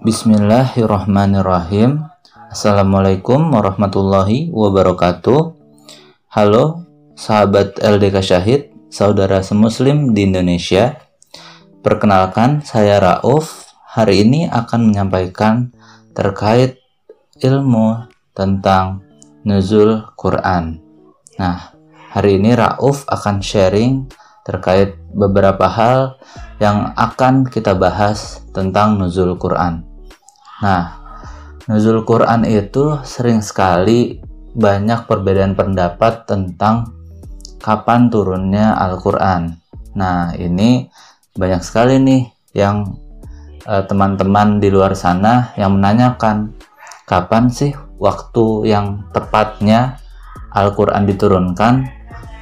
Bismillahirrahmanirrahim. Assalamualaikum warahmatullahi wabarakatuh. Halo, sahabat LDK Syahid, saudara semuslim di Indonesia. Perkenalkan, saya Rauf. Hari ini akan menyampaikan terkait ilmu tentang nuzul Quran. Nah, hari ini Rauf akan sharing terkait beberapa hal yang akan kita bahas tentang nuzul Quran. Nah, nuzul Quran itu sering sekali banyak perbedaan pendapat tentang kapan turunnya Al-Quran. Nah, ini banyak sekali nih yang eh, teman-teman di luar sana yang menanyakan kapan sih waktu yang tepatnya Al-Quran diturunkan?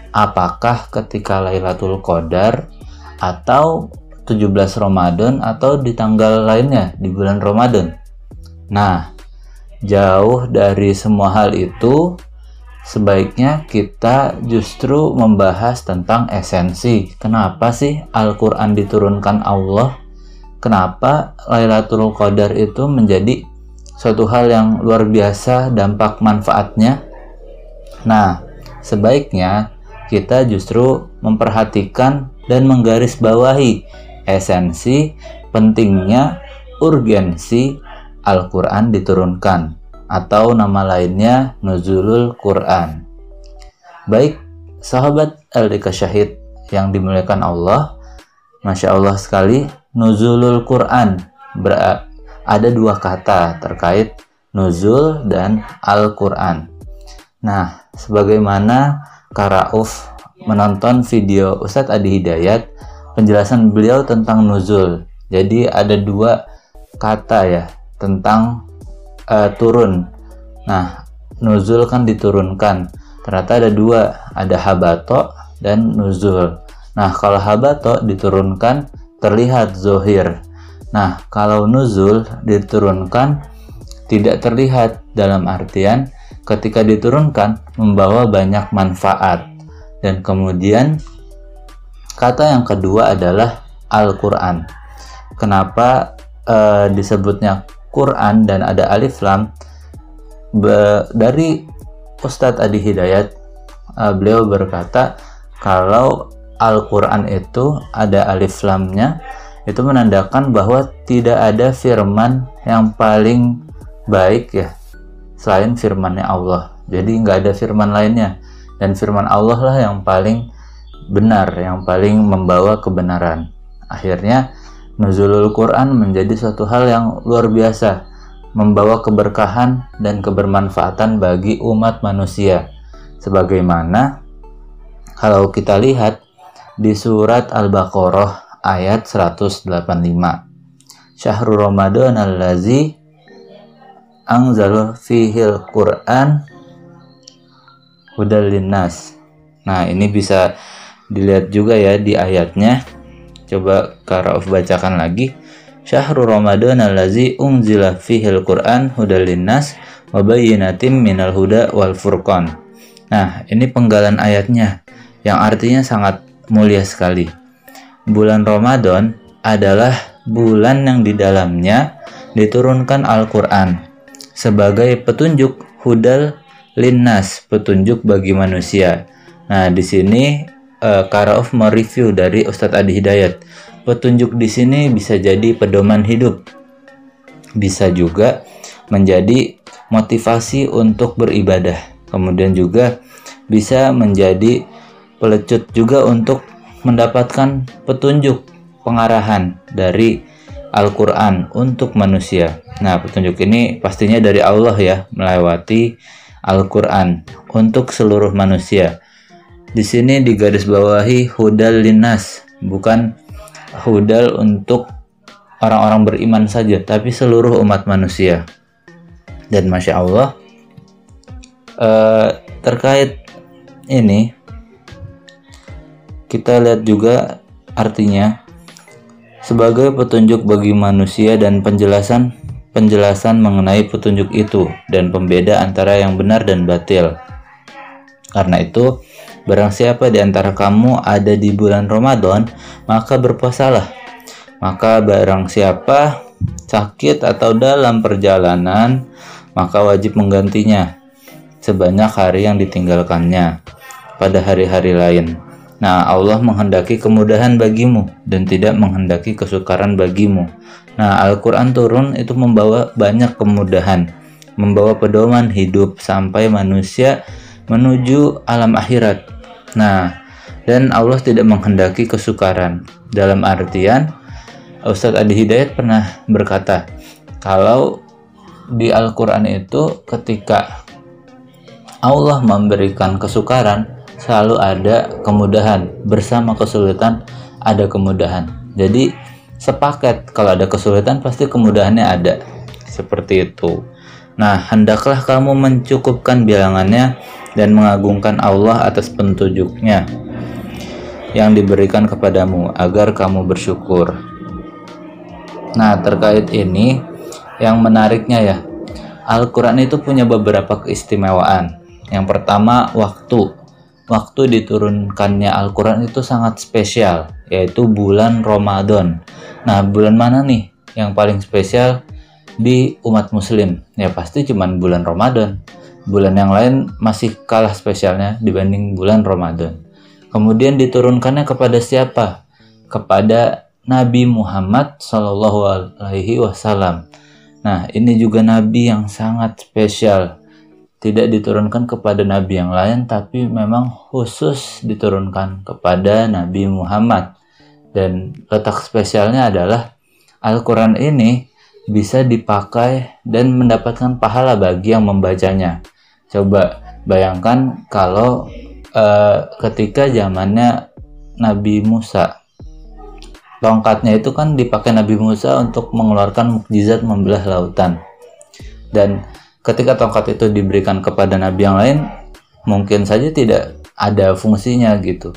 Apakah ketika Lailatul Qadar atau 17 Ramadan atau di tanggal lainnya di bulan Ramadan? Nah, jauh dari semua hal itu, sebaiknya kita justru membahas tentang esensi. Kenapa sih Al-Quran diturunkan Allah? Kenapa Lailatul Qadar itu menjadi suatu hal yang luar biasa dampak manfaatnya? Nah, sebaiknya kita justru memperhatikan dan menggarisbawahi esensi pentingnya urgensi Al-Quran diturunkan atau nama lainnya Nuzulul Quran. Baik, sahabat LDK Syahid yang dimuliakan Allah, Masya Allah sekali, Nuzulul Quran ada dua kata terkait Nuzul dan Al-Quran. Nah, sebagaimana Karauf menonton video Ustadz Adi Hidayat, penjelasan beliau tentang Nuzul. Jadi ada dua kata ya, tentang uh, turun. Nah, nuzul kan diturunkan. Ternyata ada dua, ada habato dan nuzul. Nah, kalau habato diturunkan terlihat zohir. Nah, kalau nuzul diturunkan tidak terlihat dalam artian ketika diturunkan membawa banyak manfaat. Dan kemudian kata yang kedua adalah Al-Quran. Kenapa uh, disebutnya Quran dan ada alif lam Be, dari Ustadz Adi Hidayat uh, beliau berkata kalau Al-Quran itu ada alif lamnya itu menandakan bahwa tidak ada firman yang paling baik ya selain firmannya Allah. Jadi nggak ada firman lainnya. Dan firman Allah lah yang paling benar yang paling membawa kebenaran. Akhirnya Nuzulul Quran menjadi suatu hal yang luar biasa, membawa keberkahan dan kebermanfaatan bagi umat manusia. Sebagaimana kalau kita lihat di surat Al-Baqarah ayat 185. Syahrul Ramadan allazi anzal fihil Quran hudal linnas. Nah, ini bisa dilihat juga ya di ayatnya Coba Karauf bacakan lagi. Syahrul Ramadan allazi unzila fihil Qur'an hudal linnas wa bayyinatim minal huda wal furqan. Nah, ini penggalan ayatnya yang artinya sangat mulia sekali. Bulan Ramadan adalah bulan yang di dalamnya diturunkan Al-Qur'an sebagai petunjuk hudal linnas, petunjuk bagi manusia. Nah, di sini uh, Karauf mereview dari Ustadz Adi Hidayat. Petunjuk di sini bisa jadi pedoman hidup, bisa juga menjadi motivasi untuk beribadah. Kemudian juga bisa menjadi pelecut juga untuk mendapatkan petunjuk pengarahan dari Al-Quran untuk manusia. Nah, petunjuk ini pastinya dari Allah ya, melewati Al-Quran untuk seluruh manusia. Di sini digarisbawahi hudal linas, bukan hudal untuk orang-orang beriman saja, tapi seluruh umat manusia. Dan masya Allah, uh, terkait ini kita lihat juga artinya sebagai petunjuk bagi manusia dan penjelasan penjelasan mengenai petunjuk itu dan pembeda antara yang benar dan batil. Karena itu, Barang siapa di antara kamu ada di bulan Ramadan, maka berpuasalah. Maka barang siapa sakit atau dalam perjalanan, maka wajib menggantinya sebanyak hari yang ditinggalkannya pada hari-hari lain. Nah, Allah menghendaki kemudahan bagimu dan tidak menghendaki kesukaran bagimu. Nah, Al-Quran turun itu membawa banyak kemudahan, membawa pedoman hidup sampai manusia menuju alam akhirat. Nah, dan Allah tidak menghendaki kesukaran. Dalam artian, Ustadz Adi Hidayat pernah berkata, kalau di Al-Quran itu ketika Allah memberikan kesukaran, selalu ada kemudahan. Bersama kesulitan ada kemudahan. Jadi sepaket. Kalau ada kesulitan pasti kemudahannya ada. Seperti itu. Nah hendaklah kamu mencukupkan bilangannya dan mengagungkan Allah atas petunjuknya yang diberikan kepadamu agar kamu bersyukur nah terkait ini yang menariknya ya Al-Quran itu punya beberapa keistimewaan yang pertama waktu waktu diturunkannya Al-Quran itu sangat spesial, yaitu bulan Ramadan. Nah, bulan mana nih yang paling spesial di umat muslim? Ya pasti cuma bulan Ramadan. Bulan yang lain masih kalah spesialnya dibanding bulan Ramadan. Kemudian diturunkannya kepada siapa? Kepada Nabi Muhammad Shallallahu Alaihi Wasallam. Nah, ini juga nabi yang sangat spesial tidak diturunkan kepada nabi yang lain tapi memang khusus diturunkan kepada Nabi Muhammad dan letak spesialnya adalah Al-Quran ini bisa dipakai dan mendapatkan pahala bagi yang membacanya coba bayangkan kalau uh, ketika zamannya Nabi Musa. Tongkatnya itu kan dipakai Nabi Musa untuk mengeluarkan mukjizat membelah lautan. Dan ketika tongkat itu diberikan kepada nabi yang lain mungkin saja tidak ada fungsinya gitu.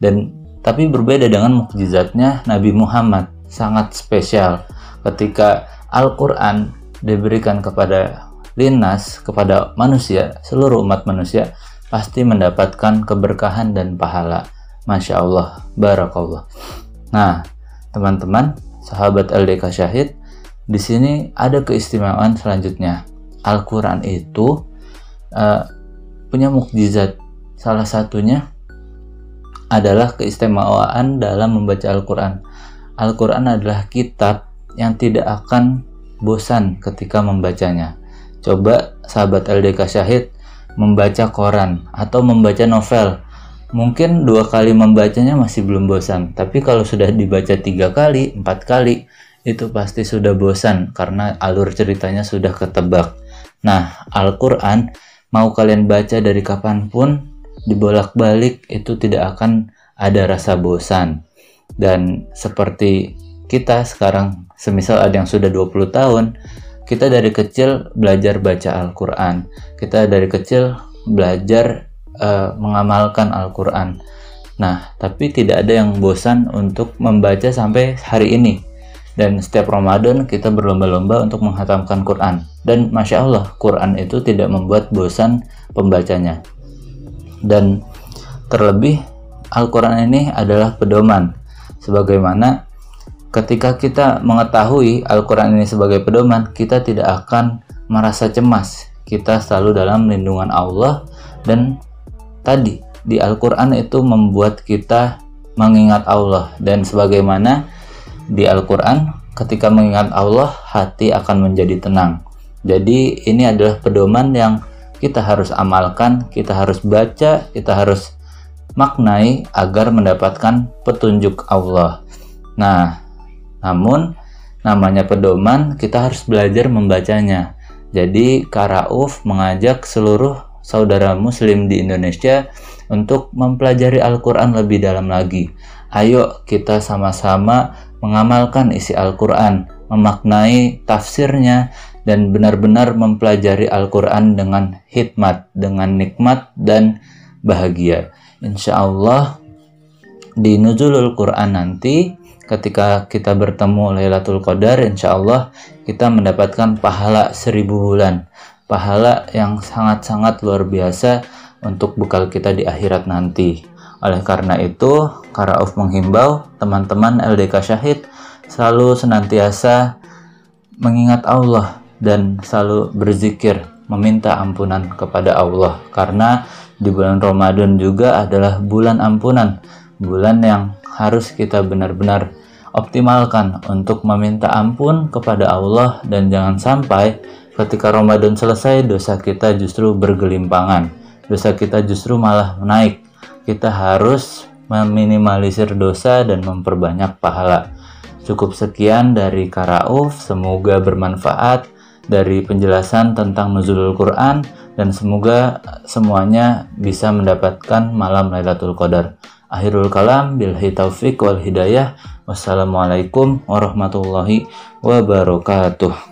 Dan tapi berbeda dengan mukjizatnya Nabi Muhammad sangat spesial. Ketika Al-Quran diberikan kepada linas kepada manusia seluruh umat manusia pasti mendapatkan keberkahan dan pahala Masya Allah Barakallah nah teman-teman sahabat LDK Syahid di sini ada keistimewaan selanjutnya Al-Quran itu uh, punya mukjizat. Salah satunya adalah keistimewaan dalam membaca Al-Quran. Al-Quran adalah kitab yang tidak akan bosan ketika membacanya. Coba sahabat LDK Syahid membaca koran atau membaca novel. Mungkin dua kali membacanya masih belum bosan, tapi kalau sudah dibaca tiga kali, empat kali, itu pasti sudah bosan karena alur ceritanya sudah ketebak. Nah, Al-Quran mau kalian baca dari kapan pun, dibolak-balik itu tidak akan ada rasa bosan. Dan seperti kita sekarang, semisal ada yang sudah 20 tahun, kita dari kecil belajar baca Al-Quran. Kita dari kecil belajar uh, mengamalkan Al-Quran. Nah, tapi tidak ada yang bosan untuk membaca sampai hari ini dan setiap Ramadan kita berlomba-lomba untuk menghatamkan Quran dan Masya Allah Quran itu tidak membuat bosan pembacanya dan terlebih Al-Quran ini adalah pedoman sebagaimana ketika kita mengetahui Al-Quran ini sebagai pedoman kita tidak akan merasa cemas. Kita selalu dalam lindungan Allah dan tadi di Al-Quran itu membuat kita mengingat Allah. Dan sebagaimana di Al-Quran ketika mengingat Allah hati akan menjadi tenang. Jadi ini adalah pedoman yang kita harus amalkan kita harus baca kita harus maknai agar mendapatkan petunjuk Allah. Nah namun namanya pedoman kita harus belajar membacanya jadi Karauf mengajak seluruh saudara muslim di Indonesia untuk mempelajari Al-Quran lebih dalam lagi ayo kita sama-sama mengamalkan isi Al-Quran, memaknai tafsirnya, dan benar-benar mempelajari Al-Quran dengan hikmat, dengan nikmat, dan bahagia. Insya Allah di Nuzulul Quran nanti ketika kita bertemu Lailatul Qadar insya Allah kita mendapatkan pahala seribu bulan. Pahala yang sangat-sangat luar biasa untuk bekal kita di akhirat nanti. Oleh karena itu, Karauf menghimbau teman-teman LDK Syahid selalu senantiasa mengingat Allah dan selalu berzikir meminta ampunan kepada Allah. Karena di bulan Ramadan juga adalah bulan ampunan bulan yang harus kita benar-benar optimalkan untuk meminta ampun kepada Allah dan jangan sampai ketika Ramadan selesai dosa kita justru bergelimpangan. Dosa kita justru malah naik. Kita harus meminimalisir dosa dan memperbanyak pahala. Cukup sekian dari Karauf semoga bermanfaat dari penjelasan tentang nuzulul Quran dan semoga semuanya bisa mendapatkan malam Lailatul Qadar. Akhirul kalam bilhi taufik wal hidayah. Wassalamualaikum warahmatullahi wabarakatuh.